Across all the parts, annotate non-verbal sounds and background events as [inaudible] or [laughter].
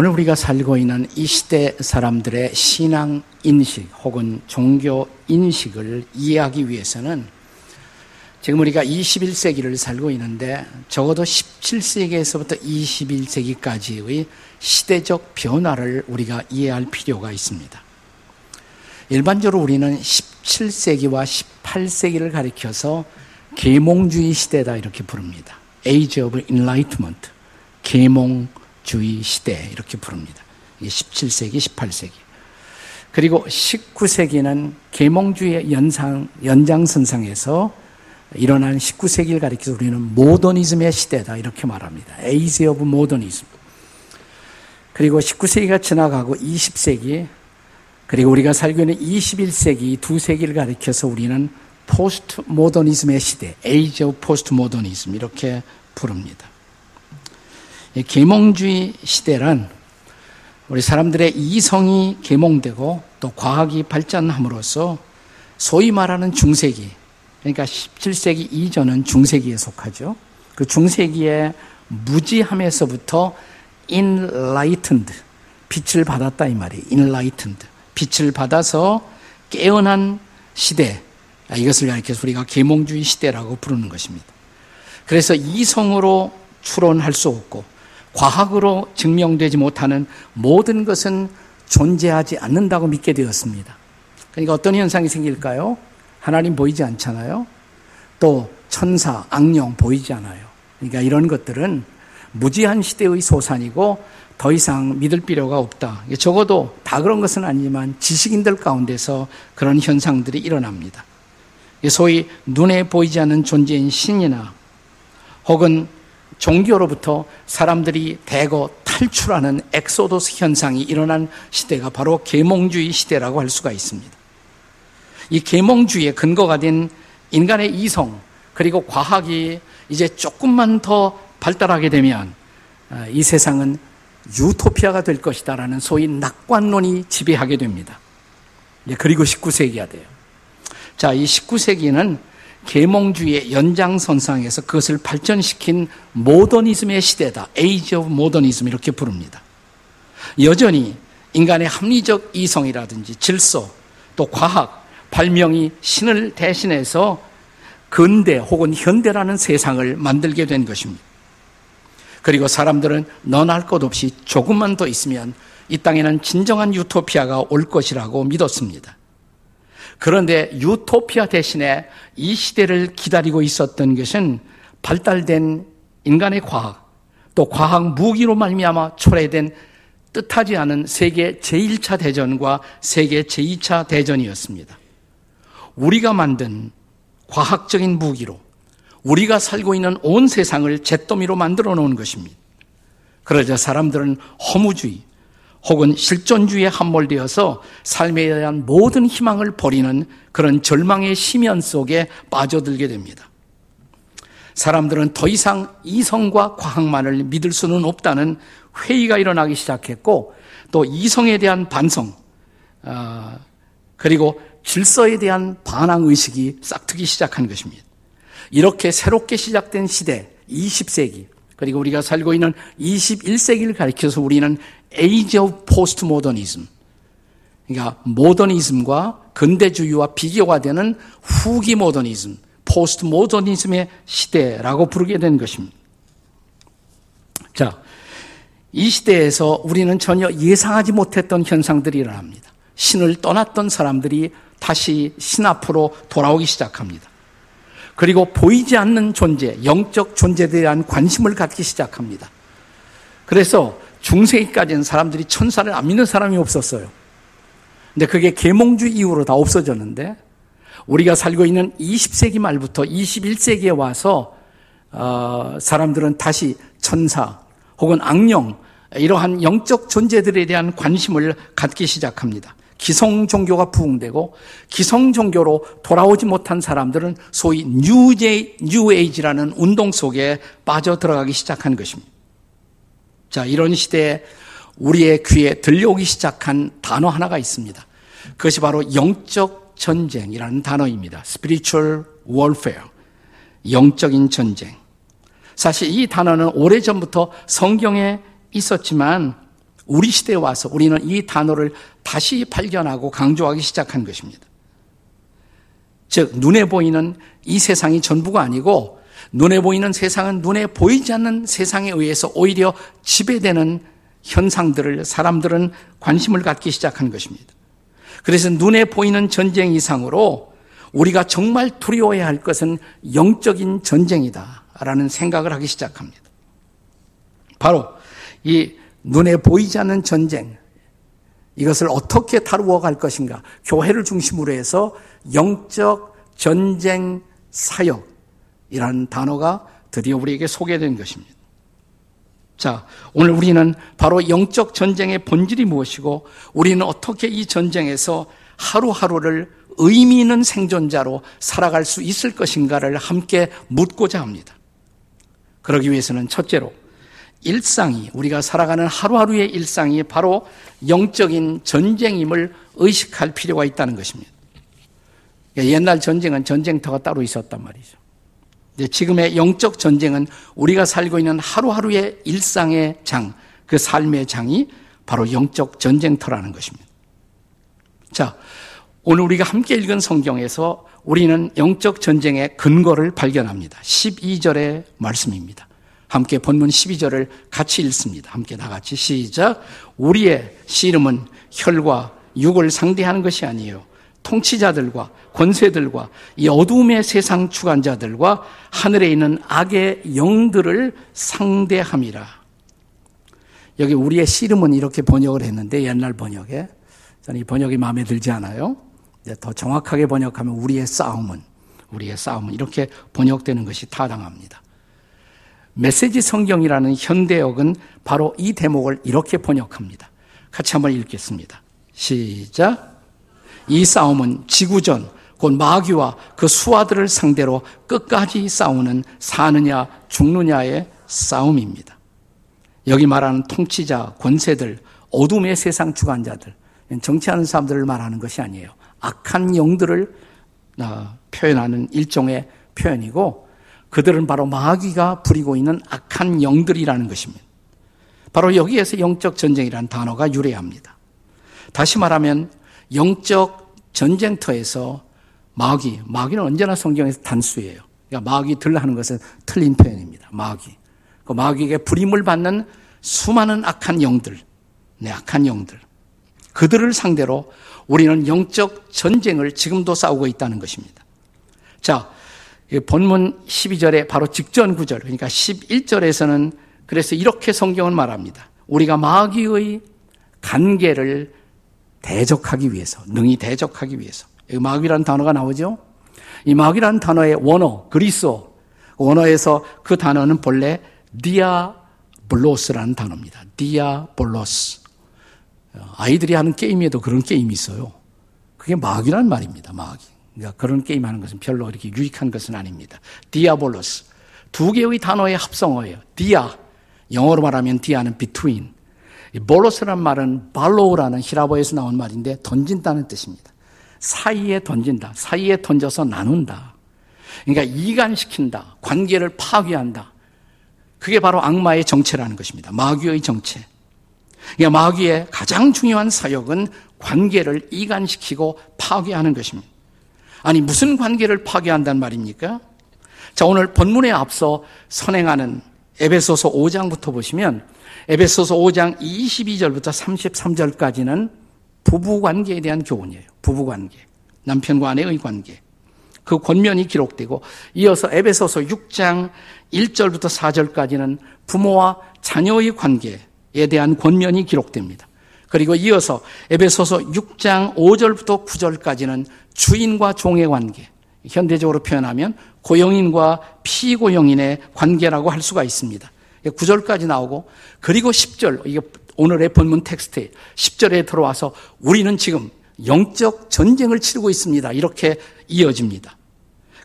오늘 우리가 살고 있는 이 시대 사람들의 신앙 인식 혹은 종교 인식을 이해하기 위해서는 지금 우리가 21세기를 살고 있는데 적어도 17세기에서부터 21세기까지의 시대적 변화를 우리가 이해할 필요가 있습니다. 일반적으로 우리는 17세기와 18세기를 가리켜서 계몽주의 시대다 이렇게 부릅니다. Age of Enlightenment. 계몽 주의 시대 이렇게 부릅니다. 17세기, 18세기. 그리고 19세기는 계몽주의 연상, 연장선상에서 일어난 19세기를 가리켜서 우리는 모더니즘의 시대다 이렇게 말합니다. Age of Modernism. 그리고 19세기가 지나가고 20세기 그리고 우리가 살고 있는 21세기 두 세기를 가리켜서 우리는 포스트 모더니즘의 시대, Age of Postmodernism 이렇게 부릅니다. 계몽주의 시대란 우리 사람들의 이성이 계몽되고 또 과학이 발전함으로써 소위 말하는 중세기, 그러니까 17세기 이전은 중세기에 속하죠. 그 중세기의 무지함에서부터 enlightened, 빛을 받았다 이 말이에요. enlightened. 빛을 받아서 깨어난 시대, 아, 이것을 가리켜서 우리가 계몽주의 시대라고 부르는 것입니다. 그래서 이성으로 추론할 수 없고 과학으로 증명되지 못하는 모든 것은 존재하지 않는다고 믿게 되었습니다. 그러니까 어떤 현상이 생길까요? 하나님 보이지 않잖아요. 또 천사, 악령 보이지 않아요. 그러니까 이런 것들은 무지한 시대의 소산이고 더 이상 믿을 필요가 없다. 적어도 다 그런 것은 아니지만 지식인들 가운데서 그런 현상들이 일어납니다. 소위 눈에 보이지 않는 존재인 신이나 혹은 종교로부터 사람들이 대거 탈출하는 엑소더스 현상이 일어난 시대가 바로 계몽주의 시대라고 할 수가 있습니다. 이 계몽주의의 근거가 된 인간의 이성 그리고 과학이 이제 조금만 더 발달하게 되면 아, 이 세상은 유토피아가 될 것이다라는 소위 낙관론이 지배하게 됩니다. 그리고 19세기가 돼요. 자, 이 19세기는 계몽주의의 연장선상에서 그것을 발전시킨 모더니즘의 시대다. Age of Modernism 이렇게 부릅니다. 여전히 인간의 합리적 이성이라든지 질서, 또 과학, 발명이 신을 대신해서 근대 혹은 현대라는 세상을 만들게 된 것입니다. 그리고 사람들은 너나 것 없이 조금만 더 있으면 이 땅에는 진정한 유토피아가 올 것이라고 믿었습니다. 그런데 유토피아 대신에 이 시대를 기다리고 있었던 것은 발달된 인간의 과학, 또 과학 무기로 말미암아 초래된 뜻하지 않은 세계 제1차 대전과 세계 제2차 대전이었습니다. 우리가 만든 과학적인 무기로 우리가 살고 있는 온 세상을 잿더미로 만들어 놓은 것입니다. 그러자 사람들은 허무주의 혹은 실존주의에 함몰되어서 삶에 대한 모든 희망을 버리는 그런 절망의 심연 속에 빠져들게 됩니다. 사람들은 더 이상 이성과 과학만을 믿을 수는 없다는 회의가 일어나기 시작했고 또 이성에 대한 반성 어, 그리고 질서에 대한 반항 의식이 싹트기 시작한 것입니다. 이렇게 새롭게 시작된 시대 20세기 그리고 우리가 살고 있는 21세기를 가리켜서 우리는 Age of Postmodernism 그러니까 모더니즘과 근대주의와 비교가 되는 후기 모더니즘, 포스트 모더니즘의 시대라고 부르게 된 것입니다. 자, 이 시대에서 우리는 전혀 예상하지 못했던 현상들이 일어납니다. 신을 떠났던 사람들이 다시 신 앞으로 돌아오기 시작합니다. 그리고 보이지 않는 존재, 영적 존재에 대한 관심을 갖기 시작합니다. 그래서 중세기까지는 사람들이 천사를 안 믿는 사람이 없었어요. 근데 그게 계몽주 이후로 다 없어졌는데 우리가 살고 있는 20세기 말부터 21세기에 와서 어, 사람들은 다시 천사 혹은 악령 이러한 영적 존재들에 대한 관심을 갖기 시작합니다. 기성 종교가 부흥되고 기성 종교로 돌아오지 못한 사람들은 소위 뉴제 뉴에이지라는 운동 속에 빠져 들어가기 시작한 것입니다. 자, 이런 시대에 우리의 귀에 들려오기 시작한 단어 하나가 있습니다. 그것이 바로 영적 전쟁이라는 단어입니다. spiritual warfare. 영적인 전쟁. 사실 이 단어는 오래전부터 성경에 있었지만 우리 시대에 와서 우리는 이 단어를 다시 발견하고 강조하기 시작한 것입니다. 즉, 눈에 보이는 이 세상이 전부가 아니고 눈에 보이는 세상은 눈에 보이지 않는 세상에 의해서 오히려 지배되는 현상들을 사람들은 관심을 갖기 시작한 것입니다. 그래서 눈에 보이는 전쟁 이상으로 우리가 정말 두려워해야 할 것은 영적인 전쟁이다라는 생각을 하기 시작합니다. 바로 이 눈에 보이지 않는 전쟁, 이것을 어떻게 다루어 갈 것인가, 교회를 중심으로 해서 영적 전쟁 사역이라는 단어가 드디어 우리에게 소개된 것입니다. 자, 오늘 우리는 바로 영적 전쟁의 본질이 무엇이고 우리는 어떻게 이 전쟁에서 하루하루를 의미 있는 생존자로 살아갈 수 있을 것인가를 함께 묻고자 합니다. 그러기 위해서는 첫째로 일상이 우리가 살아가는 하루하루의 일상이 바로 영적인 전쟁임을 의식할 필요가 있다는 것입니다. 옛날 전쟁은 전쟁터가 따로 있었단 말이죠. 지금의 영적 전쟁은 우리가 살고 있는 하루하루의 일상의 장, 그 삶의 장이 바로 영적 전쟁터라는 것입니다. 자, 오늘 우리가 함께 읽은 성경에서 우리는 영적 전쟁의 근거를 발견합니다. 12절의 말씀입니다. 함께 본문 12절을 같이 읽습니다. 함께 다 같이 시작. 우리의 씨름은 혈과 육을 상대하는 것이 아니에요. 통치자들과 권세들과 이 어둠의 세상 주관자들과 하늘에 있는 악의 영들을 상대함이라. 여기 우리의 씨름은 이렇게 번역을 했는데 옛날 번역에 저는 이 번역이 마음에 들지 않아요. 더 정확하게 번역하면 우리의 싸움은 우리의 싸움은 이렇게 번역되는 것이 타당합니다. 메시지 성경이라는 현대역은 바로 이 대목을 이렇게 번역합니다. 같이 한번 읽겠습니다. 시작. 이 싸움은 지구전, 곧 마귀와 그 수하들을 상대로 끝까지 싸우는 사느냐 죽느냐의 싸움입니다. 여기 말하는 통치자, 권세들, 어둠의 세상 주관자들, 정치하는 사람들을 말하는 것이 아니에요. 악한 영들을 어, 표현하는 일종의 표현이고 그들은 바로 마귀가 부리고 있는 악한 영들이라는 것입니다. 바로 여기에서 영적 전쟁이라는 단어가 유래합니다. 다시 말하면 영적 전쟁터에서 마귀, 마귀는 언제나 성경에서 단수예요. 그러니까 마귀들 하는 것은 틀린 표현입니다. 마귀. 그 마귀에게 불임을 받는 수많은 악한 영들, 네, 악한 영들. 그들을 상대로 우리는 영적 전쟁을 지금도 싸우고 있다는 것입니다. 자, 본문 12절에 바로 직전 구절, 그러니까 11절에서는 그래서 이렇게 성경은 말합니다. 우리가 마귀의 간계를 대적하기 위해서, 능히 대적하기 위해서. 마귀라는 단어가 나오죠? 이 마귀라는 단어의 원어, 그리스어, 원어에서 그 단어는 본래 디아볼로스라는 단어입니다. 디아볼로스. 아이들이 하는 게임에도 그런 게임이 있어요. 그게 마귀라는 말입니다. 마귀. 그러니까 그런 게임 하는 것은 별로 이렇게 유익한 것은 아닙니다. 디아볼로스. 두 개의 단어의 합성어예요. 디아. 영어로 말하면 디아는 between. 볼로스란 말은 발로우라는 헬라어에서 나온 말인데 던진다는 뜻입니다. 사이에 던진다. 사이에 던져서 나눈다. 그러니까 이간시킨다. 관계를 파괴한다. 그게 바로 악마의 정체라는 것입니다. 마귀의 정체. 그러니까 마귀의 가장 중요한 사역은 관계를 이간시키고 파괴하는 것입니다. 아니, 무슨 관계를 파괴한단 말입니까? 자, 오늘 본문에 앞서 선행하는 에베소서 5장부터 보시면 에베소서 5장 22절부터 33절까지는 부부 관계에 대한 교훈이에요. 부부 관계. 남편과 아내의 관계. 그 권면이 기록되고 이어서 에베소서 6장 1절부터 4절까지는 부모와 자녀의 관계에 대한 권면이 기록됩니다. 그리고 이어서 에베소서 6장 5절부터 9절까지는 주인과 종의 관계, 현대적으로 표현하면 고용인과 피고용인의 관계라고 할 수가 있습니다. 9절까지 나오고 그리고 10절, 이게 오늘의 본문 텍스트에 10절에 들어와서 우리는 지금 영적 전쟁을 치르고 있습니다. 이렇게 이어집니다.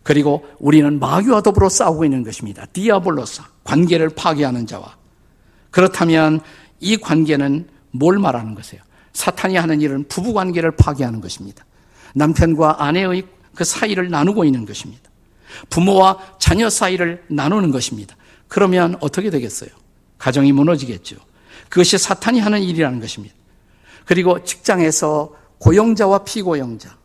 그리고 우리는 마귀와 더불어 싸우고 있는 것입니다. 디아볼로사, 관계를 파괴하는 자와. 그렇다면 이 관계는 뭘 말하는 것이에요? 사탄이 하는 일은 부부 관계를 파괴하는 것입니다. 남편과 아내의 그 사이를 나누고 있는 것입니다. 부모와 자녀 사이를 나누는 것입니다. 그러면 어떻게 되겠어요? 가정이 무너지겠죠. 그것이 사탄이 하는 일이라는 것입니다. 그리고 직장에서 고용자와 피고용자,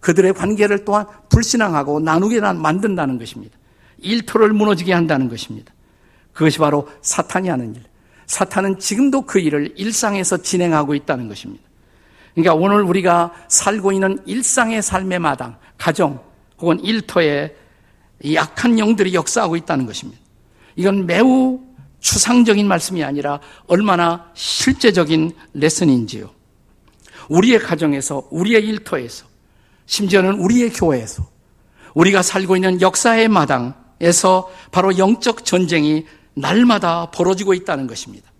그들의 관계를 또한 불신앙하고 나누게 만든다는 것입니다. 일터를 무너지게 한다는 것입니다. 그것이 바로 사탄이 하는 일. 사탄은 지금도 그 일을 일상에서 진행하고 있다는 것입니다. 그러니까 오늘 우리가 살고 있는 일상의 삶의 마당, 가정 혹은 일터에 이 악한 영들이 역사하고 있다는 것입니다. 이건 매우 추상적인 말씀이 아니라 얼마나 실제적인 레슨인지요. 우리의 가정에서, 우리의 일터에서, 심지어는 우리의 교회에서, 우리가 살고 있는 역사의 마당에서 바로 영적 전쟁이 날마다 벌어지고 있다는 것입니다.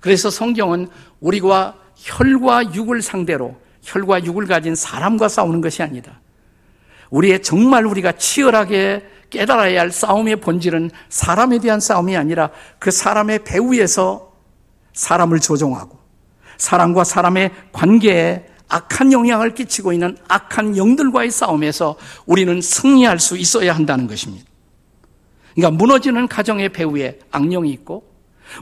그래서 성경은 우리가 혈과 육을 상대로 혈과 육을 가진 사람과 싸우는 것이 아니다. 우리의 정말 우리가 치열하게 깨달아야 할 싸움의 본질은 사람에 대한 싸움이 아니라 그 사람의 배후에서 사람을 조종하고 사람과 사람의 관계에 악한 영향을 끼치고 있는 악한 영들과의 싸움에서 우리는 승리할 수 있어야 한다는 것입니다. 그러니까 무너지는 가정의 배후에 악령이 있고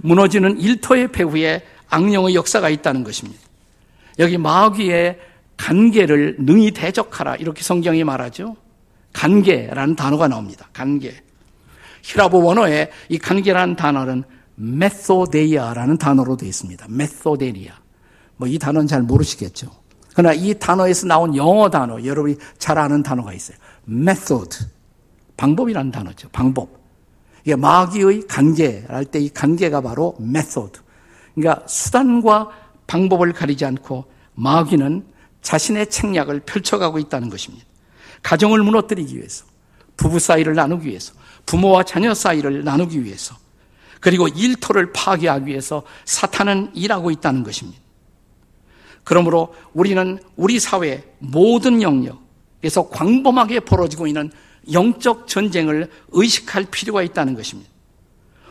무너지는 일터의 배후에 악령의 역사가 있다는 것입니다. 여기 마귀의 관계를 능히 대적하라 이렇게 성경이 말하죠. 관계라는 단어가 나옵니다. 관계. 히라보 원어에 이 관계라는 단어는 μεθοδεία라는 단어로 되어 있습니다. μεθοδεία. 뭐 이 단어는 잘 모르시겠죠. 그러나 이 단어에서 나온 영어 단어, 여러분이 잘 아는 단어가 있어요. method. 방법이라는 단어죠. 방법. 이게 마귀의 궤계할 때 이 궤계가 바로 method. 그러니까 수단과 방법을 가리지 않고 마귀는 자신의 책략을 펼쳐가고 있다는 것입니다. 가정을 무너뜨리기 위해서, 부부 사이를 나누기 위해서, 부모와 자녀 사이를 나누기 위해서, 그리고 일터를 파괴하기 위해서 사탄은 일하고 있다는 것입니다. 그러므로 우리는 우리 사회 모든 영역에서 광범하게 벌어지고 있는 영적 전쟁을 의식할 필요가 있다는 것입니다.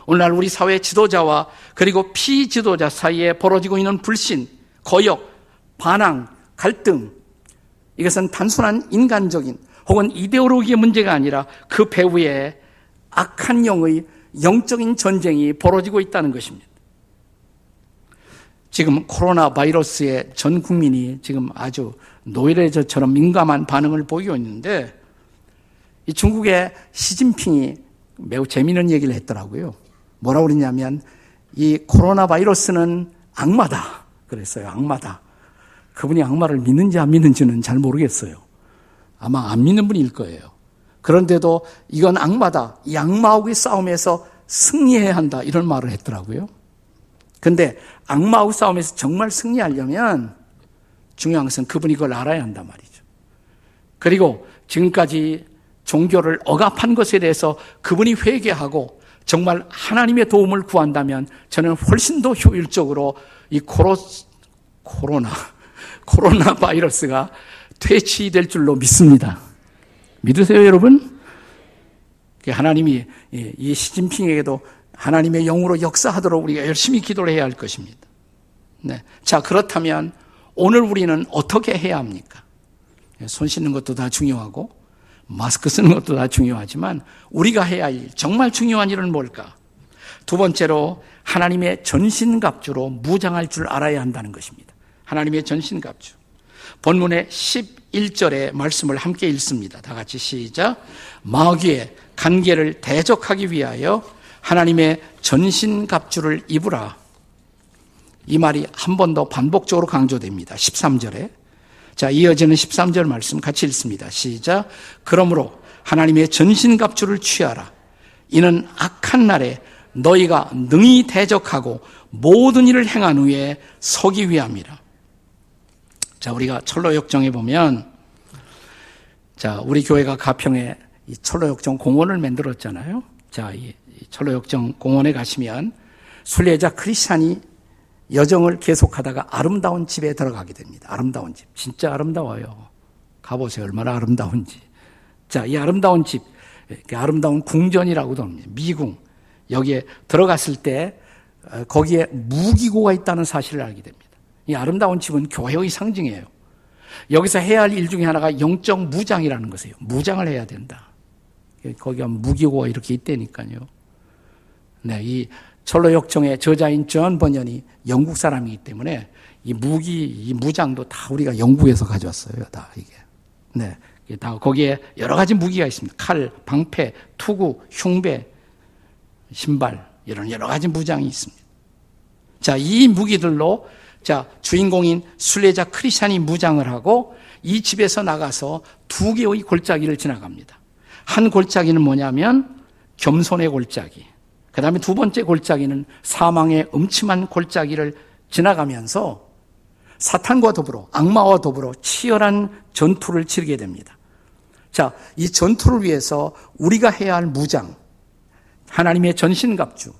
오늘날 우리 사회 지도자와 그리고 피지도자 사이에 벌어지고 있는 불신, 거역, 반항, 갈등, 이것은 단순한 인간적인 혹은 이데올로기의 문제가 아니라 그 배후에 악한 영의 영적인 전쟁이 벌어지고 있다는 것입니다. 지금 코로나 바이러스에 전 국민이 지금 아주 노이레저처럼 민감한 반응을 보이고 있는데 이 중국의 시진핑이 매우 재미있는 얘기를 했더라고요. 뭐라고 그러냐면 이 코로나 바이러스는 악마다. 그랬어요. 악마다. 그분이 악마를 믿는지 안 믿는지는 잘 모르겠어요. 아마 안 믿는 분일 거예요. 그런데도 이건 악마다. 이 악마하고의 싸움에서 승리해야 한다. 이런 말을 했더라고요. 근데 악마하고 싸움에서 정말 승리하려면 중요한 것은 그분이 그걸 알아야 한단 말이죠. 그리고 지금까지 종교를 억압한 것에 대해서 그분이 회개하고 정말 하나님의 도움을 구한다면 저는 훨씬 더 효율적으로 이 코로, 코로나, [laughs] 코로나 바이러스가 퇴치될 줄로 믿습니다. 믿으세요, 여러분? 하나님이 이 시진핑에게도 하나님의 영으로 역사하도록 우리가 열심히 기도를 해야 할 것입니다. 네. 자, 그렇다면 오늘 우리는 어떻게 해야 합니까? 손 씻는 것도 다 중요하고, 마스크 쓰는 것도 다 중요하지만, 우리가 해야 할 일, 정말 중요한 일은 뭘까? 두 번째로, 하나님의 전신갑주로 무장할 줄 알아야 한다는 것입니다. 하나님의 전신갑주. 본문의 11절의 말씀을 함께 읽습니다. 다 같이 시작. 마귀의 관계를 대적하기 위하여 하나님의 전신갑주를 입으라. 이 말이 한 번 더 반복적으로 강조됩니다. 13절에. 자, 이어지는 13절 말씀 같이 읽습니다. 시작. 그러므로 하나님의 전신갑주를 취하라. 이는 악한 날에 너희가 능히 대적하고 모든 일을 행한 후에 서기 위함이라. 자, 우리가 철로역정에 보면 자, 우리 교회가 가평에 이 철로역정 공원을 만들었잖아요. 자, 이 철로역정 공원에 가시면 순례자 크리스찬이 여정을 계속하다가 아름다운 집에 들어가게 됩니다. 아름다운 집. 진짜 아름다워요. 가보세요. 얼마나 아름다운지. 자, 이 아름다운 집, 아름다운 궁전이라고도 합니다. 미궁. 여기에 들어갔을 때 어, 거기에 무기고가 있다는 사실을 알게 됩니다. 이 아름다운 집은 교회의 상징이에요. 여기서 해야 할 일 중에 하나가 영적 무장이라는 것이에요. 무장을 해야 된다. 거기가 무기고가 이렇게 있다니까요. 네, 이 천로역정의 저자인 존 번연이 영국 사람이기 때문에 이 무기, 이 무장도 다 우리가 영국에서 가져왔어요. 다 이게. 네. 다 거기에 여러 가지 무기가 있습니다. 칼, 방패, 투구, 흉배, 신발, 이런 여러 가지 무장이 있습니다. 자, 이 무기들로 자, 주인공인 순례자 크리스찬이 무장을 하고 이 집에서 나가서 두 개의 골짜기를 지나갑니다. 한 골짜기는 뭐냐면 겸손의 골짜기. 그 다음에 두 번째 골짜기는 사망의 음침한 골짜기를 지나가면서 사탄과 더불어 악마와 더불어 치열한 전투를 치르게 됩니다. 자, 이 전투를 위해서 우리가 해야 할 무장, 하나님의 전신갑주.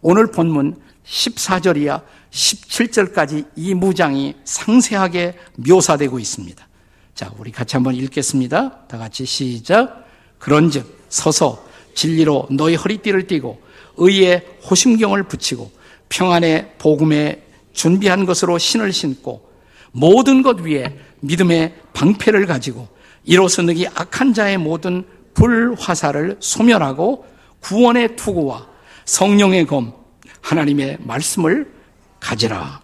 오늘 본문 14절이야 17절까지 이 무장이 상세하게 묘사되고 있습니다. 자, 우리 같이 한번 읽겠습니다. 다 같이 시작. 그런즉 서서 진리로 너희 허리띠를 띠고 의의 호심경을 붙이고 평안의 복음에 준비한 것으로 신을 신고 모든 것 위에 믿음의 방패를 가지고 이로써 너희 악한 자의 모든 불화살을 소멸하고 구원의 투구와 성령의 검 하나님의 말씀을 가지라.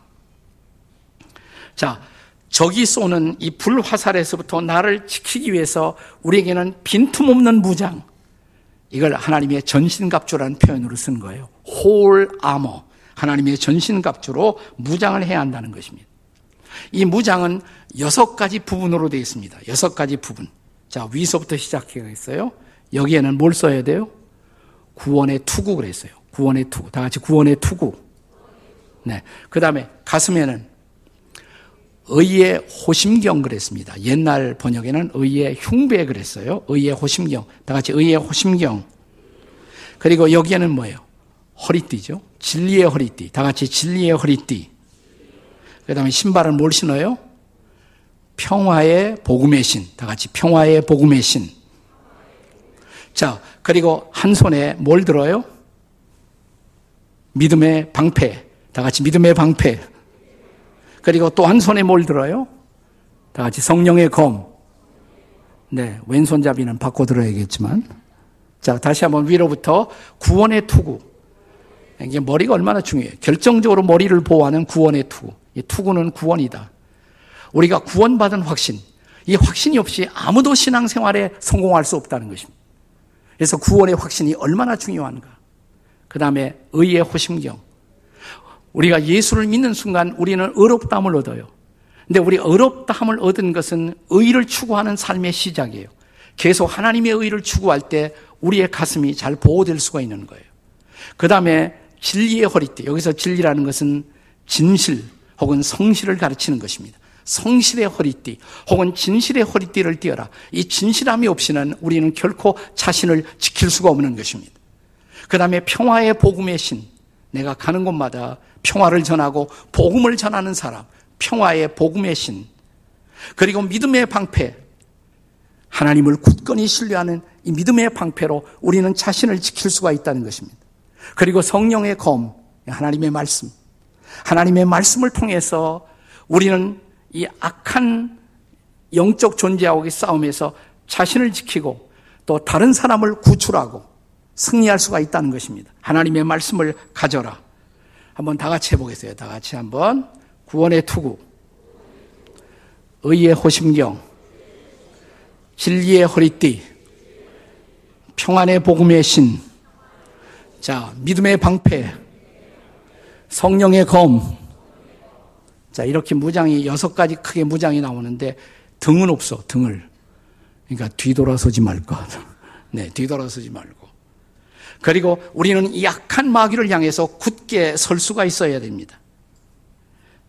자, 적이 쏘는 이 불화살에서부터 나를 지키기 위해서 우리에게는 빈틈없는 무장. 이걸 하나님의 전신갑주라는 표현으로 쓴 거예요. 홀 아머. 하나님의 전신갑주로 무장을 해야 한다는 것입니다. 이 무장은 여섯 가지 부분으로 되어 있습니다. 여섯 가지 부분. 자, 위서부터 시작해야겠어요. 여기에는 뭘 써야 돼요? 구원의 투구 그랬어요. 구원의 투구. 다 같이 구원의 투구. 네. 그 다음에 가슴에는 의의 호심경 그랬습니다. 옛날 번역에는 의의 흉배 그랬어요. 의의 호심경. 다 같이 의의 호심경. 그리고 여기에는 뭐예요? 허리띠죠. 진리의 허리띠. 다 같이 진리의 허리띠. 그 다음에 신발은 뭘 신어요? 평화의 복음의 신. 다 같이 평화의 복음의 신. 자, 그리고 한 손에 뭘 들어요? 믿음의 방패. 다 같이 믿음의 방패. 그리고 또 한 손에 뭘 들어요? 다 같이 성령의 검. 네, 왼손잡이는 바꿔 들어야겠지만. 자, 다시 한번 위로부터 구원의 투구. 이게 머리가 얼마나 중요해요. 결정적으로 머리를 보호하는 구원의 투구. 이 투구는 구원이다. 우리가 구원받은 확신. 이 확신이 없이 아무도 신앙생활에 성공할 수 없다는 것입니다. 그래서 구원의 확신이 얼마나 중요한가. 그 다음에 의의 호심경. 우리가 예수를 믿는 순간 우리는 어렵다함을 얻어요. 근데 우리 어렵다함을 얻은 것은 의를 추구하는 삶의 시작이에요. 계속 하나님의 의를 추구할 때 우리의 가슴이 잘 보호될 수가 있는 거예요. 그 다음에 진리의 허리띠. 여기서 진리라는 것은 진실 혹은 성실을 가르치는 것입니다. 성실의 허리띠 혹은 진실의 허리띠를 띄어라. 이 진실함이 없이는 우리는 결코 자신을 지킬 수가 없는 것입니다. 그 다음에 평화의 복음의 신. 내가 가는 곳마다 평화를 전하고 복음을 전하는 사람. 평화의 복음의 신. 그리고 믿음의 방패. 하나님을 굳건히 신뢰하는 이 믿음의 방패로 우리는 자신을 지킬 수가 있다는 것입니다. 그리고 성령의 검. 하나님의 말씀. 하나님의 말씀을 통해서 우리는 이 악한 영적 존재하고의 싸움에서 자신을 지키고 또 다른 사람을 구출하고 승리할 수가 있다는 것입니다. 하나님의 말씀을 가져라. 한번 다 같이 해보겠어요. 다 같이 한번 구원의 투구, 의의 호심경, 진리의 허리띠, 평안의 복음의 신, 자 믿음의 방패, 성령의 검. 자 이렇게 무장이 여섯 가지 크게 무장이 나오는데 등은 없어 등을. 그러니까 뒤돌아서지 말고. [laughs] 네, 뒤돌아서지 말고. 그리고 우리는 약한 마귀를 향해서 굳게 설 수가 있어야 됩니다.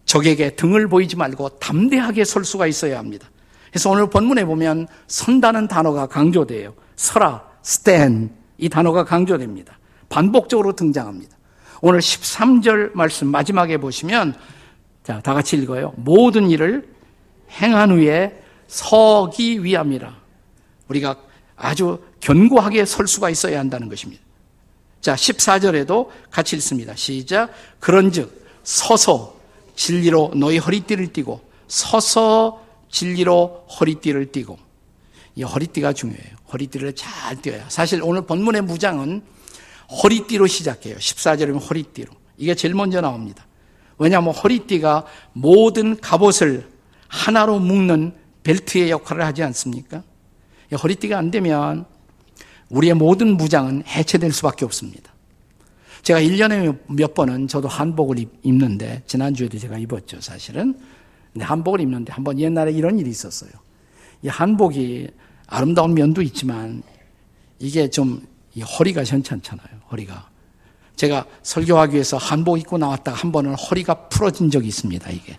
적에게 등을 보이지 말고 담대하게 설 수가 있어야 합니다. 그래서 오늘 본문에 보면 선다는 단어가 강조돼요. 서라, stand 이 단어가 강조됩니다. 반복적으로 등장합니다. 오늘 13절 말씀 마지막에 보시면 자, 다 같이 읽어요. 모든 일을 행한 후에 서기 위함이라. 우리가 아주 견고하게 설 수가 있어야 한다는 것입니다. 자, 14절에도 같이 읽습니다. 시작. 그런즉 서서 진리로 너희 허리띠를 띠고 서서 진리로 허리띠를 띠고 이 허리띠가 중요해요. 허리띠를 잘 띄어야. 사실 오늘 본문의 무장은 허리띠로 시작해요. 14절이면 허리띠로. 이게 제일 먼저 나옵니다. 왜냐하면 허리띠가 모든 갑옷을 하나로 묶는 벨트의 역할을 하지 않습니까? 허리띠가 안 되면 우리의 모든 무장은 해체될 수밖에 없습니다. 제가 1년에 몇 번은 저도 한복을 입는데, 지난주에도 제가 입었죠, 사실은. 근데 한복을 입는데 한 번 옛날에 이런 일이 있었어요. 이 한복이 아름다운 면도 있지만 이게 좀 허리가 현찮잖아요, 허리가. 제가 설교하기 위해서 한복 입고 나왔다가 한 번은 허리가 풀어진 적이 있습니다, 이게.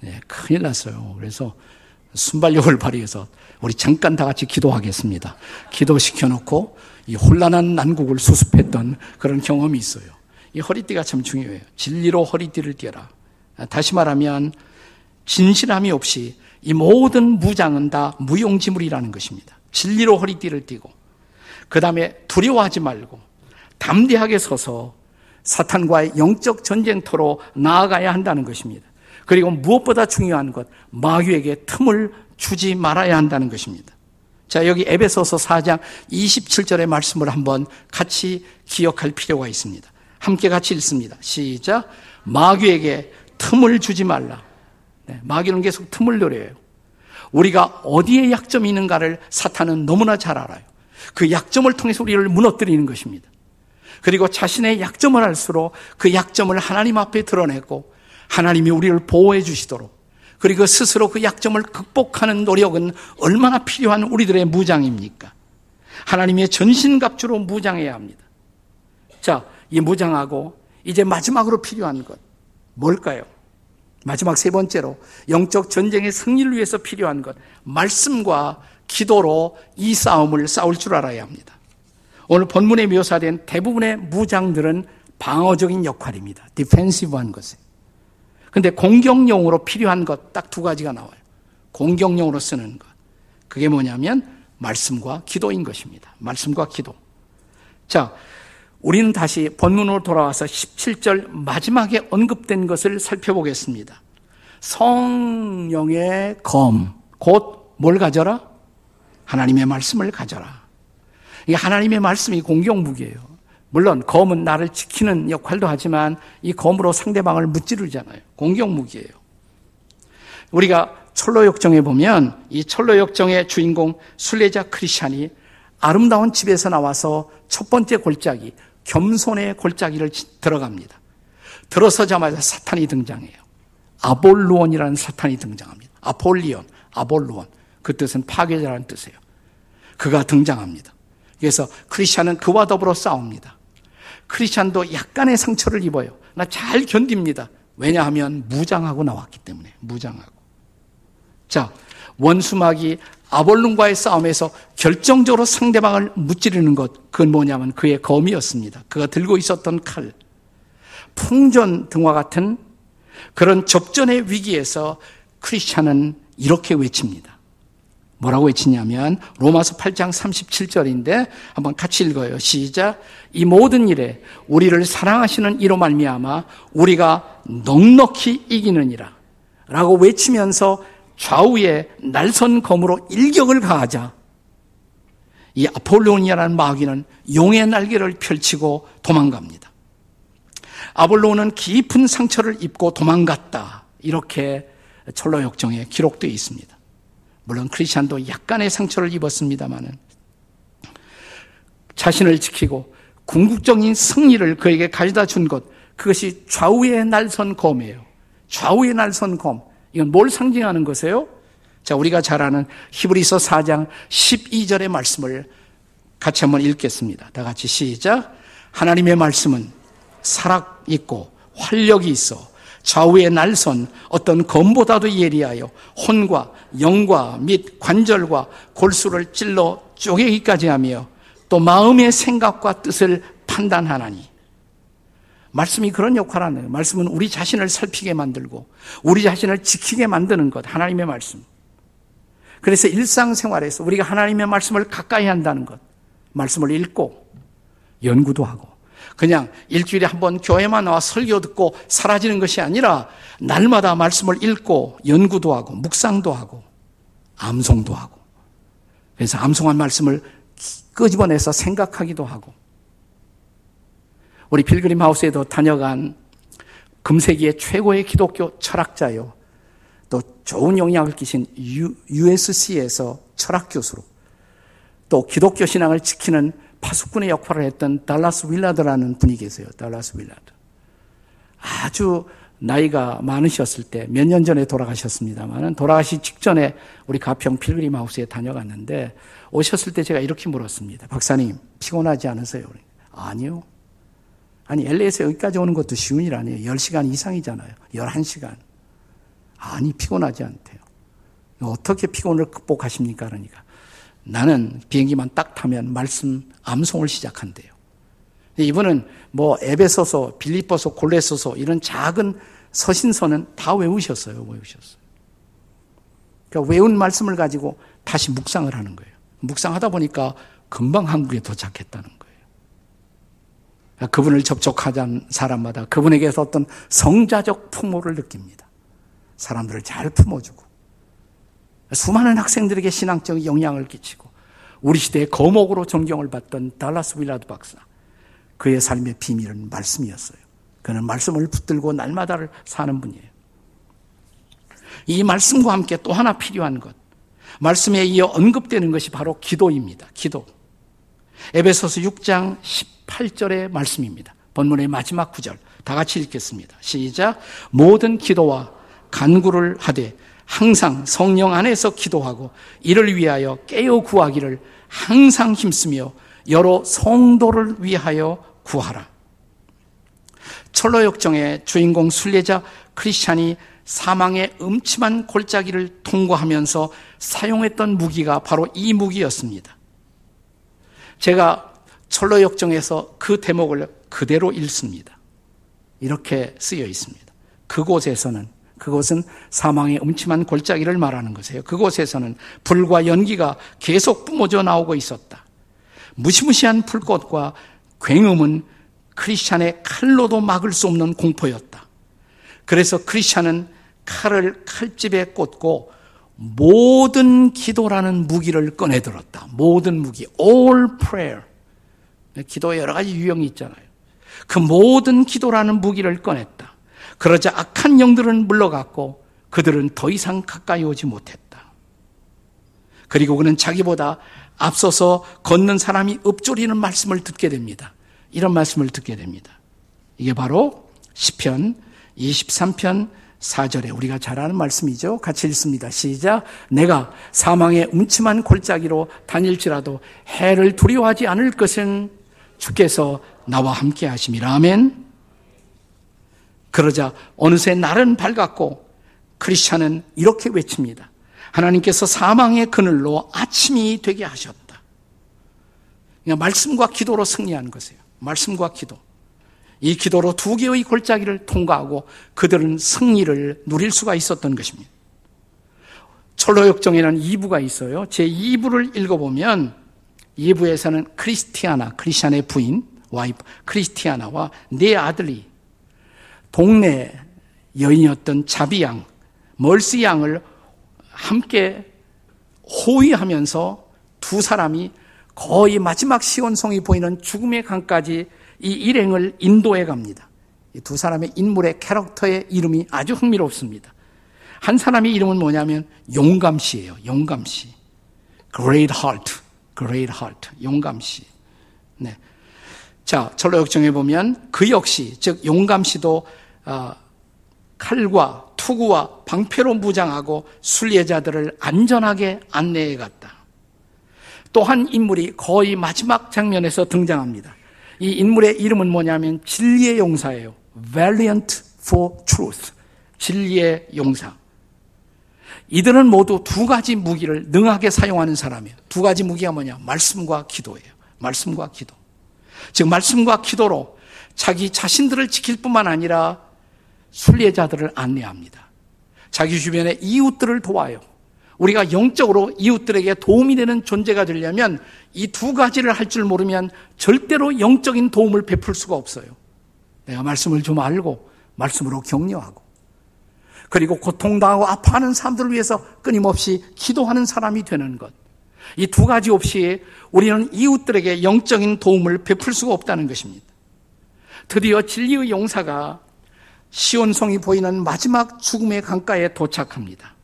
네, 큰일 났어요. 그래서 순발력을 발휘해서 우리 잠깐 다 같이 기도하겠습니다. 기도시켜 놓고 이 혼란한 난국을 수습했던 그런 경험이 있어요. 이 허리띠가 참 중요해요. 진리로 허리띠를 띠어라. 다시 말하면 진실함이 없이 이 모든 무장은 다 무용지물이라는 것입니다. 진리로 허리띠를 띠고 그 다음에 두려워하지 말고 담대하게 서서 사탄과의 영적 전쟁터로 나아가야 한다는 것입니다. 그리고 무엇보다 중요한 것, 마귀에게 틈을 주지 말아야 한다는 것입니다. 자, 여기 에베소서 4장 27절의 말씀을 한번 같이 기억할 필요가 있습니다. 함께 같이 읽습니다. 시작. 마귀에게 틈을 주지 말라. 네, 마귀는 계속 틈을 노려요. 우리가 어디에 약점이 있는가를 사탄은 너무나 잘 알아요. 그 약점을 통해서 우리를 무너뜨리는 것입니다. 그리고 자신의 약점을 알수록 그 약점을 하나님 앞에 드러내고 하나님이 우리를 보호해 주시도록 그리고 스스로 그 약점을 극복하는 노력은 얼마나 필요한 우리들의 무장입니까? 하나님의 전신갑주로 무장해야 합니다. 자, 이 무장하고 이제 마지막으로 필요한 것 뭘까요? 마지막 세 번째로 영적 전쟁의 승리를 위해서 필요한 것 말씀과 기도로 이 싸움을 싸울 줄 알아야 합니다. 오늘 본문에 묘사된 대부분의 무장들은 방어적인 역할입니다. 디펜시브한 것에. 근데 공격용으로 필요한 것 딱 두 가지가 나와요. 공격용으로 쓰는 것. 그게 뭐냐면 말씀과 기도인 것입니다. 말씀과 기도. 자, 우리는 다시 본문으로 돌아와서 17절 마지막에 언급된 것을 살펴보겠습니다. 성령의 검, 곧 뭘 가져라? 하나님의 말씀을 가져라. 이 하나님의 말씀이 공격 무기예요. 물론 검은 나를 지키는 역할도 하지만 이 검으로 상대방을 무찌르잖아요. 공격 무기예요. 우리가 철로역정에 보면 이 철로역정의 주인공 순례자 크리스찬이 아름다운 집에서 나와서 첫 번째 골짜기 겸손의 골짜기를 들어갑니다. 들어서자마자 사탄이 등장해요. 아볼루온이라는 사탄이 등장합니다. 아폴리온, 아볼루온. 그 뜻은 파괴자라는 뜻이에요. 그가 등장합니다. 그래서 크리스찬은 그와 더불어 싸웁니다. 크리스찬도 약간의 상처를 입어요. 나 잘 견딥니다. 왜냐하면 무장하고 나왔기 때문에 무장하고. 자, 원수막이 아볼룬과의 싸움에서 결정적으로 상대방을 무찌르는 것, 그건 뭐냐면 그의 검이었습니다. 그가 들고 있었던 칼. 풍전 등과 같은 그런 접전의 위기에서 크리스찬은 이렇게 외칩니다. 뭐라고 외치냐면 로마서 8장 37절인데 한번 같이 읽어요. 시작. 이 모든 일에 우리를 사랑하시는 이로 말미암아 우리가 넉넉히 이기느니라. 라고 외치면서 좌우에 날선 검으로 일격을 가하자. 이 아폴로니아라는 마귀는 용의 날개를 펼치고 도망갑니다. 아볼로는 깊은 상처를 입고 도망갔다. 이렇게 철로 역정에 기록되어 있습니다. 물론 크리스찬도 약간의 상처를 입었습니다마는 자신을 지키고 궁극적인 승리를 그에게 가져다 준 것, 그것이 좌우의 날선 검이에요. 좌우의 날선 검. 이건 뭘 상징하는 것이에요? 자, 우리가 잘 아는 히브리서 4장 12절의 말씀을 같이 한번 읽겠습니다. 다 같이 시작. 하나님의 말씀은 살아 있고 활력이 있어 좌우의 날선 어떤 검보다도 예리하여 혼과 영과 및 관절과 골수를 찔러 쪼개기까지 하며 또 마음의 생각과 뜻을 판단하나니. 말씀이 그런 역할을 하는 말씀은 우리 자신을 살피게 만들고 우리 자신을 지키게 만드는 것 하나님의 말씀. 그래서 일상생활에서 우리가 하나님의 말씀을 가까이 한다는 것 말씀을 읽고 연구도 하고 그냥 일주일에 한 번 교회만 나와 설교 듣고 사라지는 것이 아니라 날마다 말씀을 읽고 연구도 하고 묵상도 하고 암송도 하고. 그래서 암송한 말씀을 끄집어내서 생각하기도 하고. 우리 필그림 하우스에도 다녀간 금세기의 최고의 기독교 철학자요. 또 좋은 영향을 끼친 USC에서 철학 교수로. 또 기독교 신앙을 지키는 파수꾼의 역할을 했던 달라스 윌라드라는 분이 계세요. 달라스 윌라드. 아주 나이가 많으셨을 때 몇 년 전에 돌아가셨습니다만은 돌아가시 직전에 우리 가평 필그림 하우스에 다녀갔는데 오셨을 때 제가 이렇게 물었습니다. 박사님 피곤하지 않으세요? 아니요. 아니 LA에서 여기까지 오는 것도 쉬운 일 아니에요. 10시간 이상이잖아요. 11시간. 아니 피곤하지 않대요. 어떻게 피곤을 극복하십니까? 그러니까 나는 비행기만 딱 타면 말씀 암송을 시작한대요. 이분은 뭐 에베소서, 빌리포서, 골레소서 이런 작은 서신서는 다 외우셨어요. 외우셨어요. 그러니까 외운 말씀을 가지고 다시 묵상을 하는 거예요. 묵상하다 보니까 금방 한국에 도착했다는 거예요. 그러니까 그분을 접촉하자는 사람마다 그분에게서 어떤 성자적 풍모를 느낍니다. 사람들을 잘 품어주고 수많은 학생들에게 신앙적 영향을 끼치고 우리 시대의 거목으로 존경을 받던 달라스 윌라드 박사 그의 삶의 비밀은 말씀이었어요. 그는 말씀을 붙들고 날마다를 사는 분이에요. 이 말씀과 함께 또 하나 필요한 것 말씀에 이어 언급되는 것이 바로 기도입니다. 기도. 에베소서 6장 18절의 말씀입니다. 본문의 마지막 구절 다 같이 읽겠습니다. 시작. 모든 기도와 간구를 하되 항상 성령 안에서 기도하고 이를 위하여 깨어 구하기를 항상 힘쓰며 여러 성도를 위하여 구하라. 철로 역정의 주인공 순례자 크리스찬이 사망의 음침한 골짜기를 통과하면서 사용했던 무기가 바로 이 무기였습니다. 제가 철로 역정에서 그 대목을 그대로 읽습니다. 이렇게 쓰여 있습니다. 그곳에서는 그곳은 사망의 음침한 골짜기를 말하는 것이에요. 그곳에서는 불과 연기가 계속 뿜어져 나오고 있었다. 무시무시한 불꽃과 굉음은 크리스찬의 칼로도 막을 수 없는 공포였다. 그래서 크리스찬은 칼을 칼집에 꽂고 모든 기도라는 무기를 꺼내 들었다. 모든 무기, all prayer. 기도에 여러 가지 유형이 있잖아요. 그 모든 기도라는 무기를 꺼냈다. 그러자 악한 영들은 물러갔고 그들은 더 이상 가까이 오지 못했다. 그리고 그는 자기보다 앞서서 걷는 사람이 읊조리는 말씀을 듣게 됩니다. 이런 말씀을 듣게 됩니다. 이게 바로 시편 23편 4절에 우리가 잘 아는 말씀이죠. 같이 읽습니다. 시작. 내가 사망의 음침한 골짜기로 다닐지라도 해를 두려워하지 않을 것은 주께서 나와 함께 하심이라. 아멘. 그러자 어느새 날은 밝았고 크리스찬은 이렇게 외칩니다. 하나님께서 사망의 그늘로 아침이 되게 하셨다. 그냥 말씀과 기도로 승리하는 것이에요. 말씀과 기도. 이 기도로 두 개의 골짜기를 통과하고 그들은 승리를 누릴 수가 있었던 것입니다. 철로역정에는 2부가 있어요. 제 2부를 읽어보면 2부에서는 크리스티아나, 크리스찬의 부인, 와이프, 크리스티아나와 네 아들이 동네 여인이었던 자비양, 멀시 양을 함께 호위하면서 두 사람이 거의 마지막 시온성이 보이는 죽음의 강까지 이 일행을 인도해 갑니다. 이 두 사람의 인물의 캐릭터의 이름이 아주 흥미롭습니다. 한 사람의 이름은 뭐냐면 용감씨예요. 용감씨. Great Heart. Great Heart. 용감씨. 네. 자, 철로 역정에 보면 그 역시 즉 용감씨도 어, 칼과 투구와 방패로 무장하고 순례자들을 안전하게 안내해 갔다. 또한 인물이 거의 마지막 장면에서 등장합니다. 이 인물의 이름은 뭐냐면 진리의 용사예요. Valiant for Truth. 진리의 용사. 이들은 모두 두 가지 무기를 능하게 사용하는 사람이에요. 두 가지 무기가 뭐냐? 말씀과 기도예요. 말씀과 기도. 즉, 말씀과 기도로 자기 자신들을 지킬 뿐만 아니라 순례자들을 안내합니다. 자기 주변의 이웃들을 도와요. 우리가 영적으로 이웃들에게 도움이 되는 존재가 되려면 이 두 가지를 할 줄 모르면 절대로 영적인 도움을 베풀 수가 없어요. 내가 말씀을 좀 알고 말씀으로 격려하고 그리고 고통당하고 아파하는 사람들을 위해서 끊임없이 기도하는 사람이 되는 것. 이 두 가지 없이 우리는 이웃들에게 영적인 도움을 베풀 수가 없다는 것입니다. 드디어 진리의 용사가 시온성이 보이는 마지막 죽음의 강가에 도착합니다.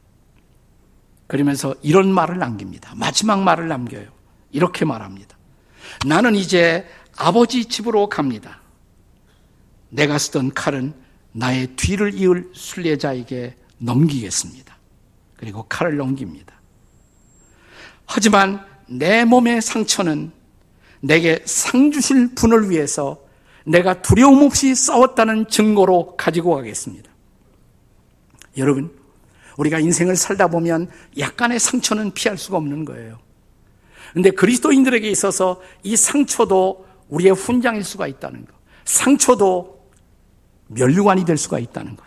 그러면서 이런 말을 남깁니다. 마지막 말을 남겨요. 이렇게 말합니다. 나는 이제 아버지 집으로 갑니다. 내가 쓰던 칼은 나의 뒤를 이을 순례자에게 넘기겠습니다. 그리고 칼을 넘깁니다. 하지만 내 몸의 상처는 내게 상 주실 분을 위해서 내가 두려움 없이 싸웠다는 증거로 가지고 가겠습니다. 여러분, 우리가 인생을 살다 보면 약간의 상처는 피할 수가 없는 거예요. 근데 그리스도인들에게 있어서 이 상처도 우리의 훈장일 수가 있다는 것. 상처도 멸류관이 될 수가 있다는 것.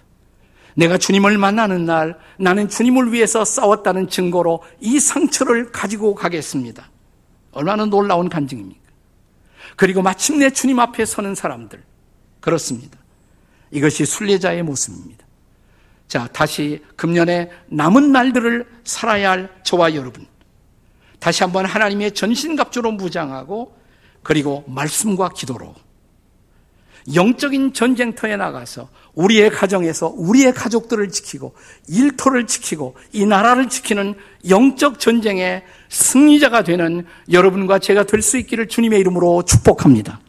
내가 주님을 만나는 날 나는 주님을 위해서 싸웠다는 증거로 이 상처를 가지고 가겠습니다. 얼마나 놀라운 간증입니까? 그리고 마침내 주님 앞에 서는 사람들. 그렇습니다. 이것이 순례자의 모습입니다. 자, 다시 금년에 남은 날들을 살아야 할 저와 여러분. 다시 한번 하나님의 전신갑주로 무장하고 그리고 말씀과 기도로 영적인 전쟁터에 나가서 우리의 가정에서 우리의 가족들을 지키고 일터를 지키고 이 나라를 지키는 영적 전쟁의 승리자가 되는 여러분과 제가 될 수 있기를 주님의 이름으로 축복합니다.